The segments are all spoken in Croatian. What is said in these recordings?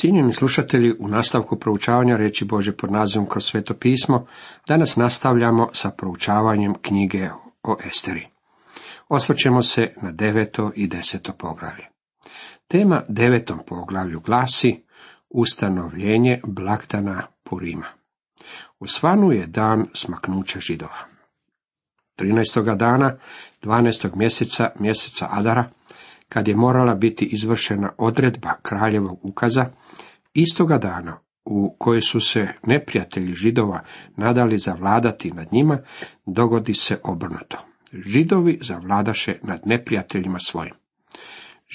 Cijenjeni slušatelji, u nastavku proučavanja reći Bože pod nazivom kroz sveto pismo, danas nastavljamo sa proučavanjem knjige o Esteri. Osvrćemo se na deveto i deseto poglavlje. Tema devetom poglavlju glasi ustanovljenje blagdana Purima. U svanu je dan smaknuća židova. 13. dana 12. mjeseca mjeseca Adara, kad je morala biti izvršena odredba kraljevog ukaza, istoga dana u kojoj su se neprijatelji židova nadali zavladati nad njima, dogodi se obrnuto. Židovi zavladaše nad neprijateljima svojim.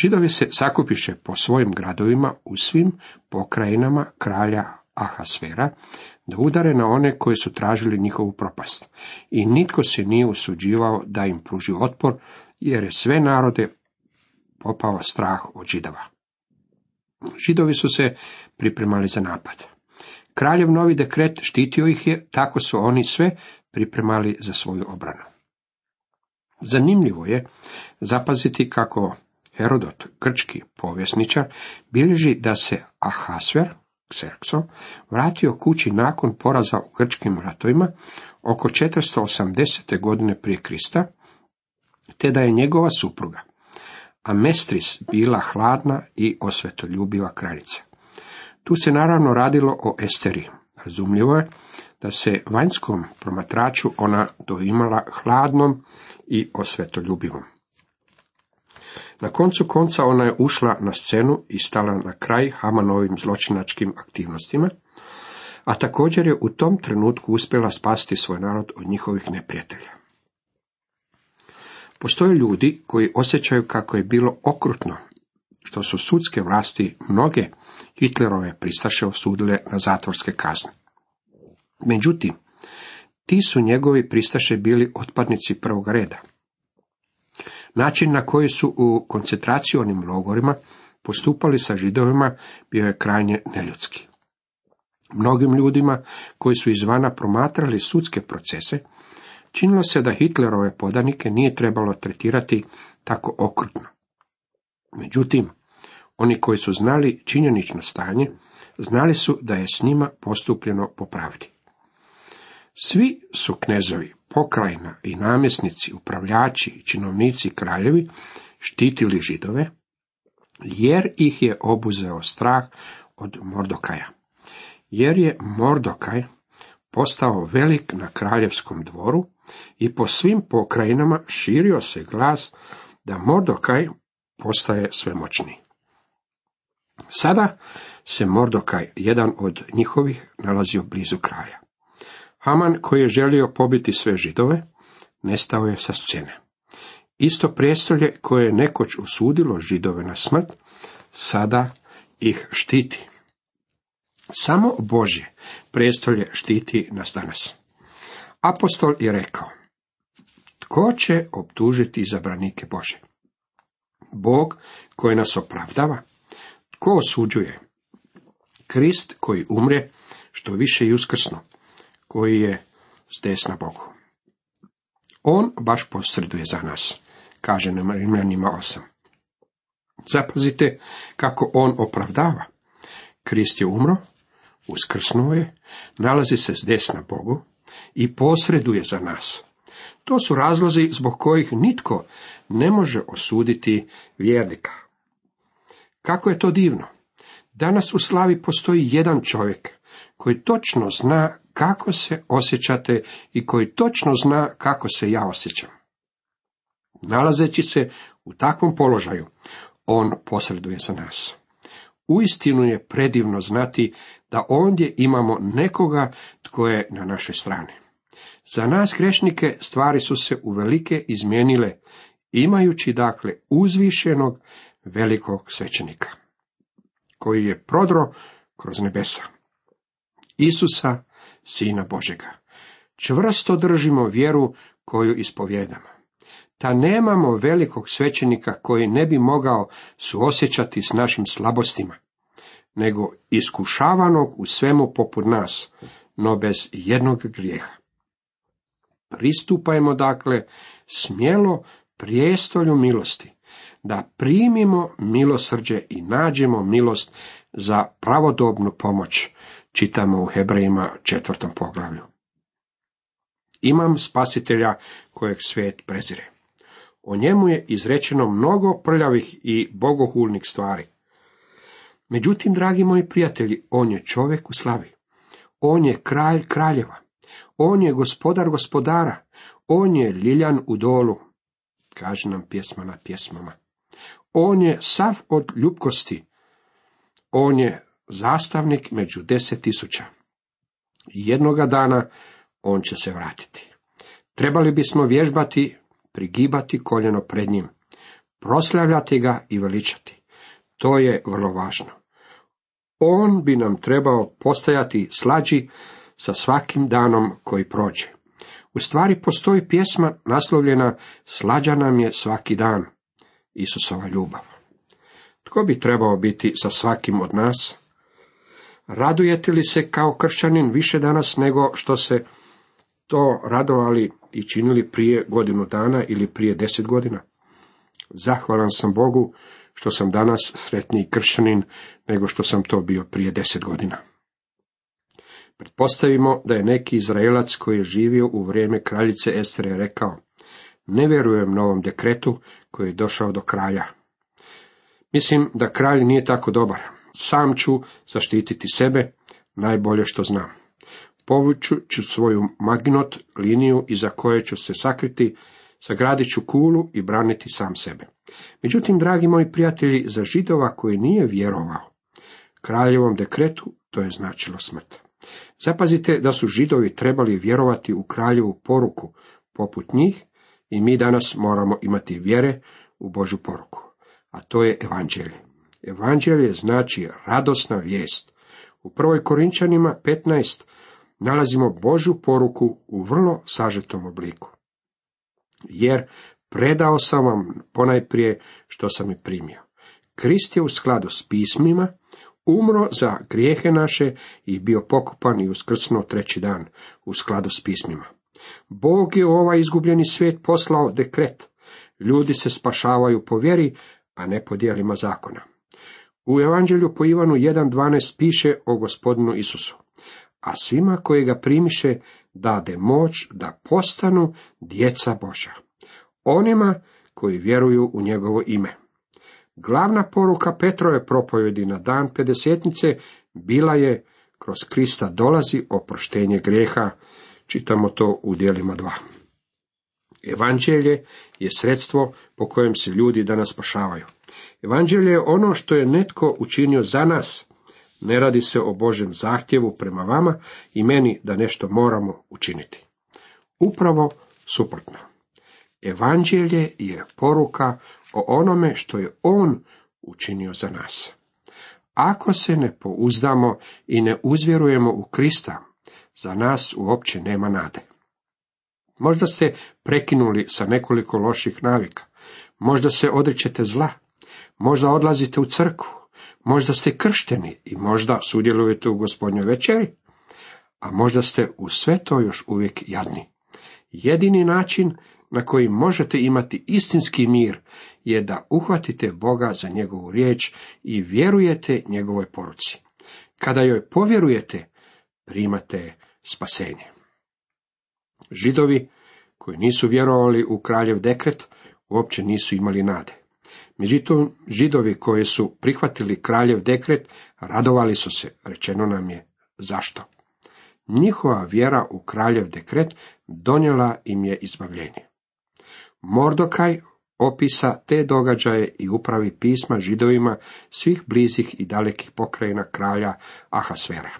Židovi se sakupiše po svojim gradovima u svim pokrajinama kralja Ahasvera, da udare na one koji su tražili njihovu propast. I nitko se nije usuđivao da im pruži otpor, jer je sve narode popao strah od židova. Židovi su se pripremali za napad. Kraljev novi dekret štitio ih je, tako su oni sve pripremali za svoju obranu. Zanimljivo je zapaziti kako Herodot, grčki povjesničar, bilježi da se Ahasver, Xerxo, vratio kući nakon poraza u grčkim ratovima oko 480. godine prije Krista, te da je njegova supruga, Amestris, bila hladna i osvetoljubiva kraljica. Tu se naravno radilo o Esteri. Razumljivo je da se vanjskom promatraču ona doimala hladnom i osvetoljubivom. Na koncu konca ona je ušla na scenu i stala na kraj Hamanovim zločinačkim aktivnostima, a također je u tom trenutku uspjela spasti svoj narod od njihovih neprijatelja. Postoje ljudi koji osjećaju kako je bilo okrutno, što su sudske vlasti mnoge Hitlerove pristaše osudile na zatvorske kazne. Međutim, ti su njegovi pristaše bili otpadnici prvog reda. Način na koji su u koncentracionim logorima postupali sa židovima bio je krajnje neljudski. Mnogim ljudima koji su izvana promatrali sudske procese, činilo se da Hitlerove podanike nije trebalo tretirati tako okrutno. Međutim, oni koji su znali činjenično stanje, znali su da je s njima postupljeno po pravdi. Svi su knezovi, pokrajina i namjesnici, upravljači činovnici kraljevi štitili židove, jer ih je obuzeo strah od Mordokaja. Jer je Mordokaj postao velik na kraljevskom dvoru i po svim pokrajinama širio se glas da Mordokaj postaje svemoćniji. Sada se Mordokaj, jedan od njihovih, nalazio blizu kraja. Haman, koji je želio pobiti sve židove, nestao je sa scene. Isto prijestolje koje je nekoć usudilo židove na smrt, sada ih štiti. Samo Božje prijestolje štiti nas danas. Apostol je rekao, tko će optužiti zabranike Bože? Bog koji nas opravdava? Tko osuđuje? Krist koji umre, što više i uskrsno, koji je s desna Bogu. On baš posreduje za nas, kaže nam Rimljanima 8. Zapazite kako on opravdava. Krist je umro, uskrsnuo je, nalazi se s desna Bogu i posreduje za nas. To su razlozi zbog kojih nitko ne može osuditi vjernika. Kako je to divno? Danas u slavi postoji jedan čovjek koji točno zna kako se osjećate i koji točno zna kako se ja osjećam. Nalazeći se u takvom položaju, on posreduje za nas. Uistinu je predivno znati da ondje imamo nekoga tko je na našoj strani. Za nas grešnike stvari su se uvelike izmijenile, imajući dakle uzvišenog velikog svećenika, koji je prodro kroz nebesa. Isusa, Sina Božega. Čvrsto držimo vjeru koju ispovjedamo. Ta nemamo velikog svećenika koji ne bi mogao suosjećati s našim slabostima, nego iskušavanog u svemu poput nas, no bez jednog grijeha. Pristupajmo dakle smjelo prijestolju milosti, da primimo milosrđe i nađemo milost za pravodobnu pomoć, čitamo u Hebrejima četvrtom poglavlju. Imam spasitelja kojeg svijet prezire. O njemu je izrečeno mnogo prljavih i bogohulnih stvari. Međutim, dragi moji prijatelji, on je čovjek u slavi. On je kralj kraljeva. On je gospodar gospodara. On je Liljan u dolu. Kaže nam pjesma na pjesmama. On je sav od ljubkosti. On je zastavnik među deset tisuća. Jednoga dana on će se vratiti. Trebali bismo vježbati, prigibati koljeno pred njim, proslavljati ga i veličati. To je vrlo važno. On bi nam trebao postajati slađi sa svakim danom koji prođe. U stvari postoji pjesma naslovljena Slađa nam je svaki dan, Isusova ljubav. Tko bi trebao biti sa svakim od nas? Radujete li se kao kršćanin više danas nego što se to radovali i činili prije godinu dana ili prije deset godina? Zahvalan sam Bogu što sam danas sretniji kršćanin nego što sam to bio prije deset godina. Pretpostavimo da je neki Izraelac koji je živio u vrijeme kraljice Estere rekao, ne vjerujem novom dekretu koji je došao do kraja. Mislim da kralj nije tako dobar. Sam ću zaštititi sebe najbolje što znam. Povuću ću svoju magnot liniju iza koje ću se sakriti, sagradit ću kulu i braniti sam sebe. Međutim, dragi moji prijatelji, za židova koji nije vjerovao kraljevom dekretu, to je značilo smrt. Zapazite da su židovi trebali vjerovati u kraljevu poruku poput njih i mi danas moramo imati vjere u Božu poruku, a to je evanđelje. Evanđelje znači radosna vijest. U prvoj Korinčanima 15 nalazimo Božu poruku u vrlo sažetom obliku. Jer predao sam vam ponajprije što sam i primio. Krist je u skladu s pismima umro za grijehe naše i bio pokupan i uskrsnuo treći dan u skladu s pismima. Bog je u ovaj izgubljeni svijet poslao dekret. Ljudi se spašavaju po vjeri, a ne po dijelima zakona. U Evanđelju po Ivanu 1.12 piše o gospodinu Isusu. A svima koji ga primiše dade moć da postanu djeca Božja. Onima koji vjeruju u njegovo ime. Glavna poruka Petrove propovjedi na dan pedesetnice bila je kroz Krista dolazi oproštenje grijeha, čitamo to u dijelima dva. Evanđelje je sredstvo po kojem se ljudi danas spašavaju. Evanđelje je ono što je netko učinio za nas. Ne radi se o Božem zahtjevu prema vama i meni da nešto moramo učiniti. Upravo suprotno. Evanđelje je poruka o onome što je On učinio za nas. Ako se ne pouzdamo i ne uzvjerujemo u Krista, za nas uopće nema nade. Možda ste prekinuli sa nekoliko loših navika, možda se odričete zla, možda odlazite u crkvu, možda ste kršteni i možda sudjelujete u gospodnjoj večeri, a možda ste u sve to još uvijek jadni. Jedini način na koji možete imati istinski mir je da uhvatite Boga za njegovu riječ i vjerujete njegovoj poruci. Kada joj povjerujete, primate spasenje. Židovi koji nisu vjerovali u kraljev dekret uopće nisu imali nade. Međutim, židovi koji su prihvatili kraljev dekret radovali su se, rečeno nam je zašto. Njihova vjera u kraljev dekret donijela im je izbavljenje. Mordokaj opisa te događaje i upravi pisma židovima svih blizih i dalekih pokrajina kralja Ahasvera.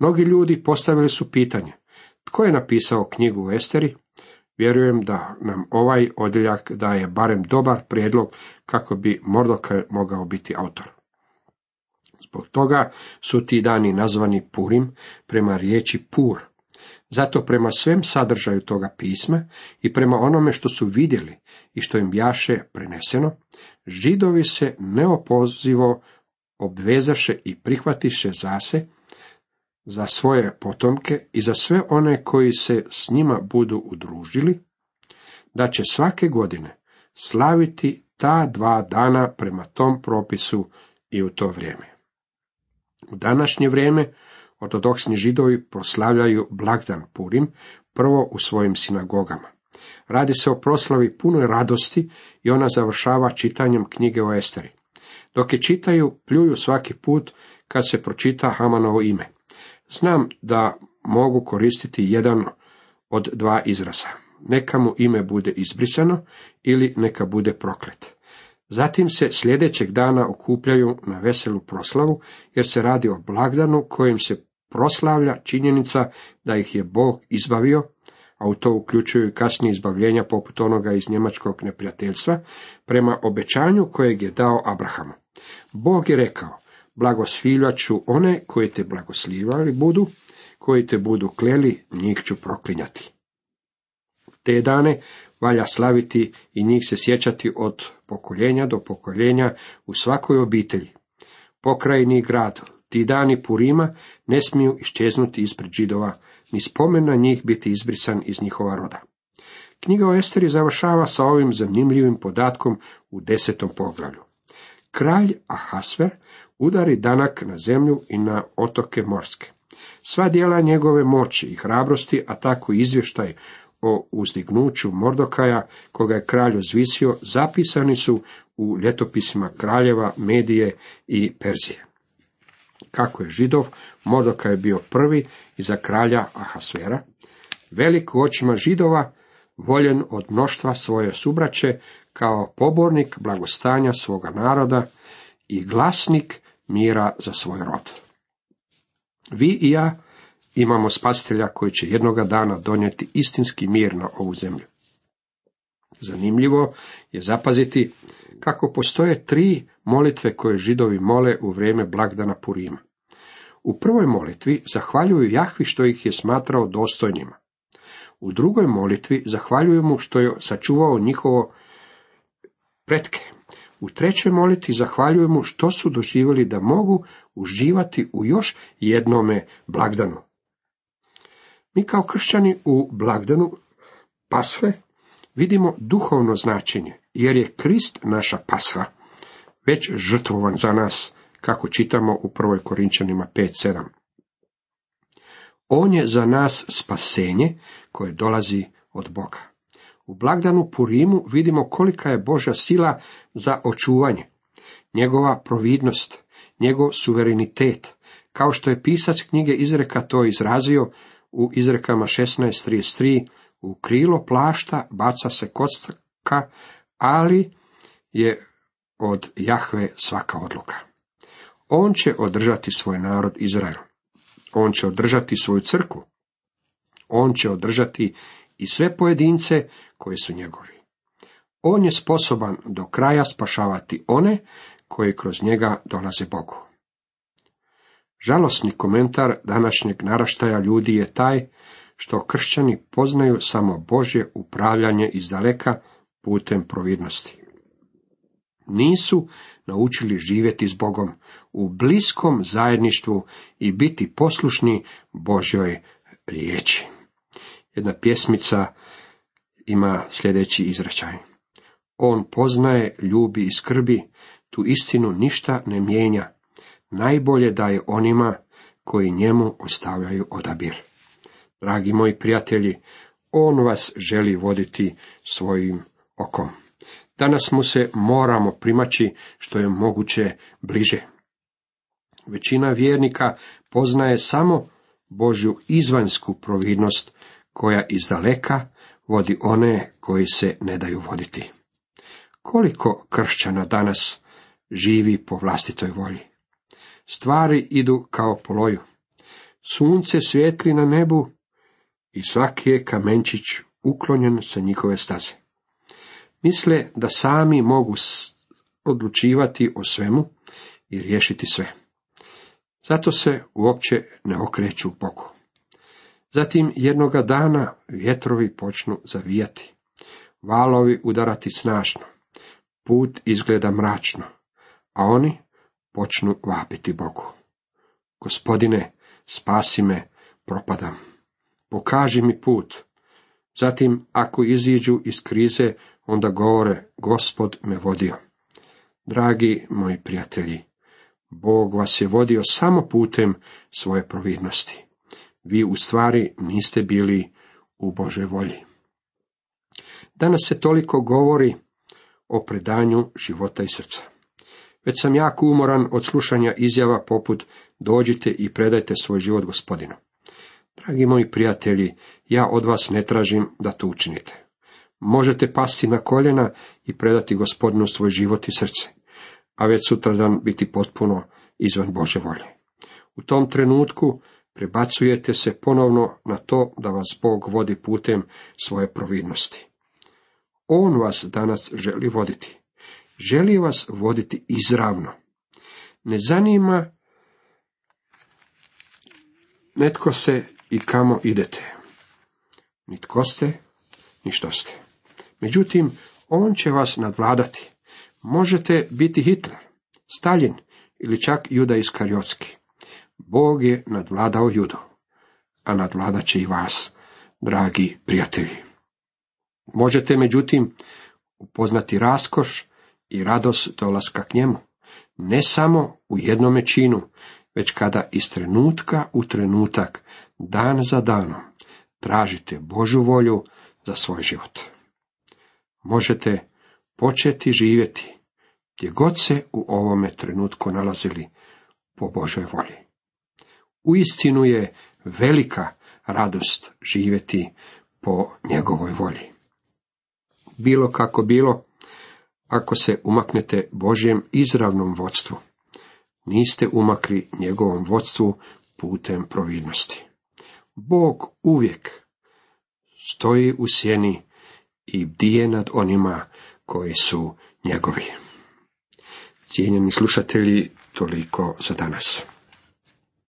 Mnogi ljudi postavili su pitanje, tko je napisao knjigu Esteri? Vjerujem da nam ovaj odjeljak daje barem dobar prijedlog kako bi Mordokaj mogao biti autor. Zbog toga su ti dani nazvani Purim prema riječi Pur, zato prema svem sadržaju toga pisma i prema onome što su vidjeli i što im jaše preneseno, židovi se neopozivo obvezaše i prihvatiše zase za svoje potomke i za sve one koji se s njima budu udružili, da će svake godine slaviti ta dva dana prema tom propisu i u to vrijeme. U današnje vrijeme ortodoksni židovi proslavljaju blagdan Purim prvo u svojim sinagogama. Radi se o proslavi punoj radosti i ona završava čitanjem knjige o Esteri. Dok je čitaju, pljuju svaki put kad se pročita Hamanovo ime. Znam da mogu koristiti jedan od dva izraza. Neka mu ime bude izbrisano ili neka bude proklet. Zatim se sljedećeg dana okupljaju na veselu proslavu, jer se radi o blagdanu kojim se proslavlja činjenica da ih je Bog izbavio, a u to uključuju kasnije izbavljenja poput onoga iz njemačkog neprijateljstva, prema obećanju kojeg je dao Abrahamu. Bog je rekao, blagoslivat ću one koji te blagoslivali budu, koji te budu kleli, njih ću proklinjati. Te dane valja slaviti i njih se sjećati od pokoljenja do pokoljenja u svakoj obitelji. Pokrajini i gradu, ti dani Purima ne smiju iščeznuti ispred židova, ni spomen na njih biti izbrisan iz njihova roda. Knjiga o Esteri završava sa ovim zanimljivim podatkom u desetom poglavlju. Kralj Ahasver udari danak na zemlju i na otoke morske. Sva dijela njegove moći i hrabrosti, a tako i izvještaj o uzdignuću Mordokaja, koga je kralj ozvisio, zapisani su u ljetopisima kraljeva, Medije i Perzije. Kako je židov, Mordokaj je bio prvi iza kralja Ahasvera, velik u očima židova, voljen od mnoštva svoje subraće, kao pobornik blagostanja svoga naroda i glasnik mira za svoj rod. Vi i ja imamo spastelja koji će jednoga dana donijeti istinski mir na ovu zemlju. Zanimljivo je zapaziti kako postoje tri molitve koje židovi mole u vrijeme blagdana Purima. U prvoj molitvi zahvaljuju Jahvi što ih je smatrao dostojnima. U drugoj molitvi zahvaljuju mu što je sačuvao njihovo pretke. U trećoj molitvi zahvaljuju mu što su doživjeli da mogu uživati u još jednome blagdanu. Mi kao kršćani u blagdanu pasve vidimo duhovno značenje, jer je Krist naša pasva, već žrtvovan za nas, kako čitamo u 1. Korinčanima 5.7. On je za nas spasenje koje dolazi od Boga. U blagdanu Purimu vidimo kolika je Božja sila za očuvanje, njegova providnost, njegov suverenitet, kao što je pisac knjige Izreka to izrazio u izrekama 16.33, u krilo plašta baca se kocka, ali je od Jahve svaka odluka. On će održati svoj narod Izrael. On će održati svoju crkvu. On će održati i sve pojedince koji su njegovi. On je sposoban do kraja spašavati one koji kroz njega dolaze Bogu. Žalosni komentar današnjeg naraštaja ljudi je taj što kršćani poznaju samo Božje upravljanje iz daleka putem providnosti. Nisu naučili živjeti s Bogom u bliskom zajedništvu i biti poslušni Božjoj riječi. Jedna pjesmica ima sljedeći izračaj. On poznaje, ljubi i skrbi, tu istinu ništa ne mijenja, najbolje daje onima koji njemu ostavljaju odabir. Dragi moji prijatelji, on vas želi voditi svojim okom. Danas mu se moramo primaći što je moguće bliže. Većina vjernika poznaje samo Božju izvanjsku providnost koja iz daleka vodi one koji se ne daju voditi. Koliko kršćana danas živi po vlastitoj volji? Stvari idu kao po loju. Sunce svijetli na nebu i svaki je kamenčić uklonjen sa njihove staze. Misle da sami mogu odlučivati o svemu i riješiti sve. Zato se uopće ne okreću Bogu. Zatim jednoga dana vjetrovi počnu zavijati, valovi udarati snažno, put izgleda mračno, a oni počnu vapiti Bogu. Gospodine, spasi me, propadam. Pokaži mi put. Zatim, ako iziđu iz krize, onda govore, Gospod me vodio. Dragi moji prijatelji, Bog vas je vodio samo putem svoje providnosti. Vi u stvari niste bili u Božoj volji. Danas se toliko govori o predanju života i srca. Već sam jako umoran od slušanja izjava poput dođite i predajte svoj život gospodinu. Dragi moji prijatelji, ja od vas ne tražim da to učinite. Možete pasti na koljena i predati gospodinu svoj život i srce, a već sutradan biti potpuno izvan Bože volje. U tom trenutku prebacujete se ponovno na to da vas Bog vodi putem svoje providnosti. On vas danas želi voditi. Želi vas voditi izravno. Ne zanima netko se i kamo idete. Nitko ste, ni što ste. Međutim, on će vas nadvladati. Možete biti Hitler, Stalin ili čak Juda Iskariotski. Bog je nadvladao Judu, a nadvladat će i vas, dragi prijatelji. Možete, međutim, upoznati raskoš i radost dolaska k njemu, ne samo u jednome činu, već kada iz trenutka u trenutak, dan za danom, tražite Božu volju za svoj život. Možete početi živjeti gdje god se u ovome trenutku nalazili po Božoj volji. Uistinu je velika radost živjeti po njegovoj volji. Bilo kako bilo, ako se umaknete Božjem izravnom vodstvu, niste umakli njegovom vodstvu putem providnosti. Bog uvijek stoji u sjeni i bdije nad onima koji su njegovi. Cijenjeni slušatelji, toliko za danas.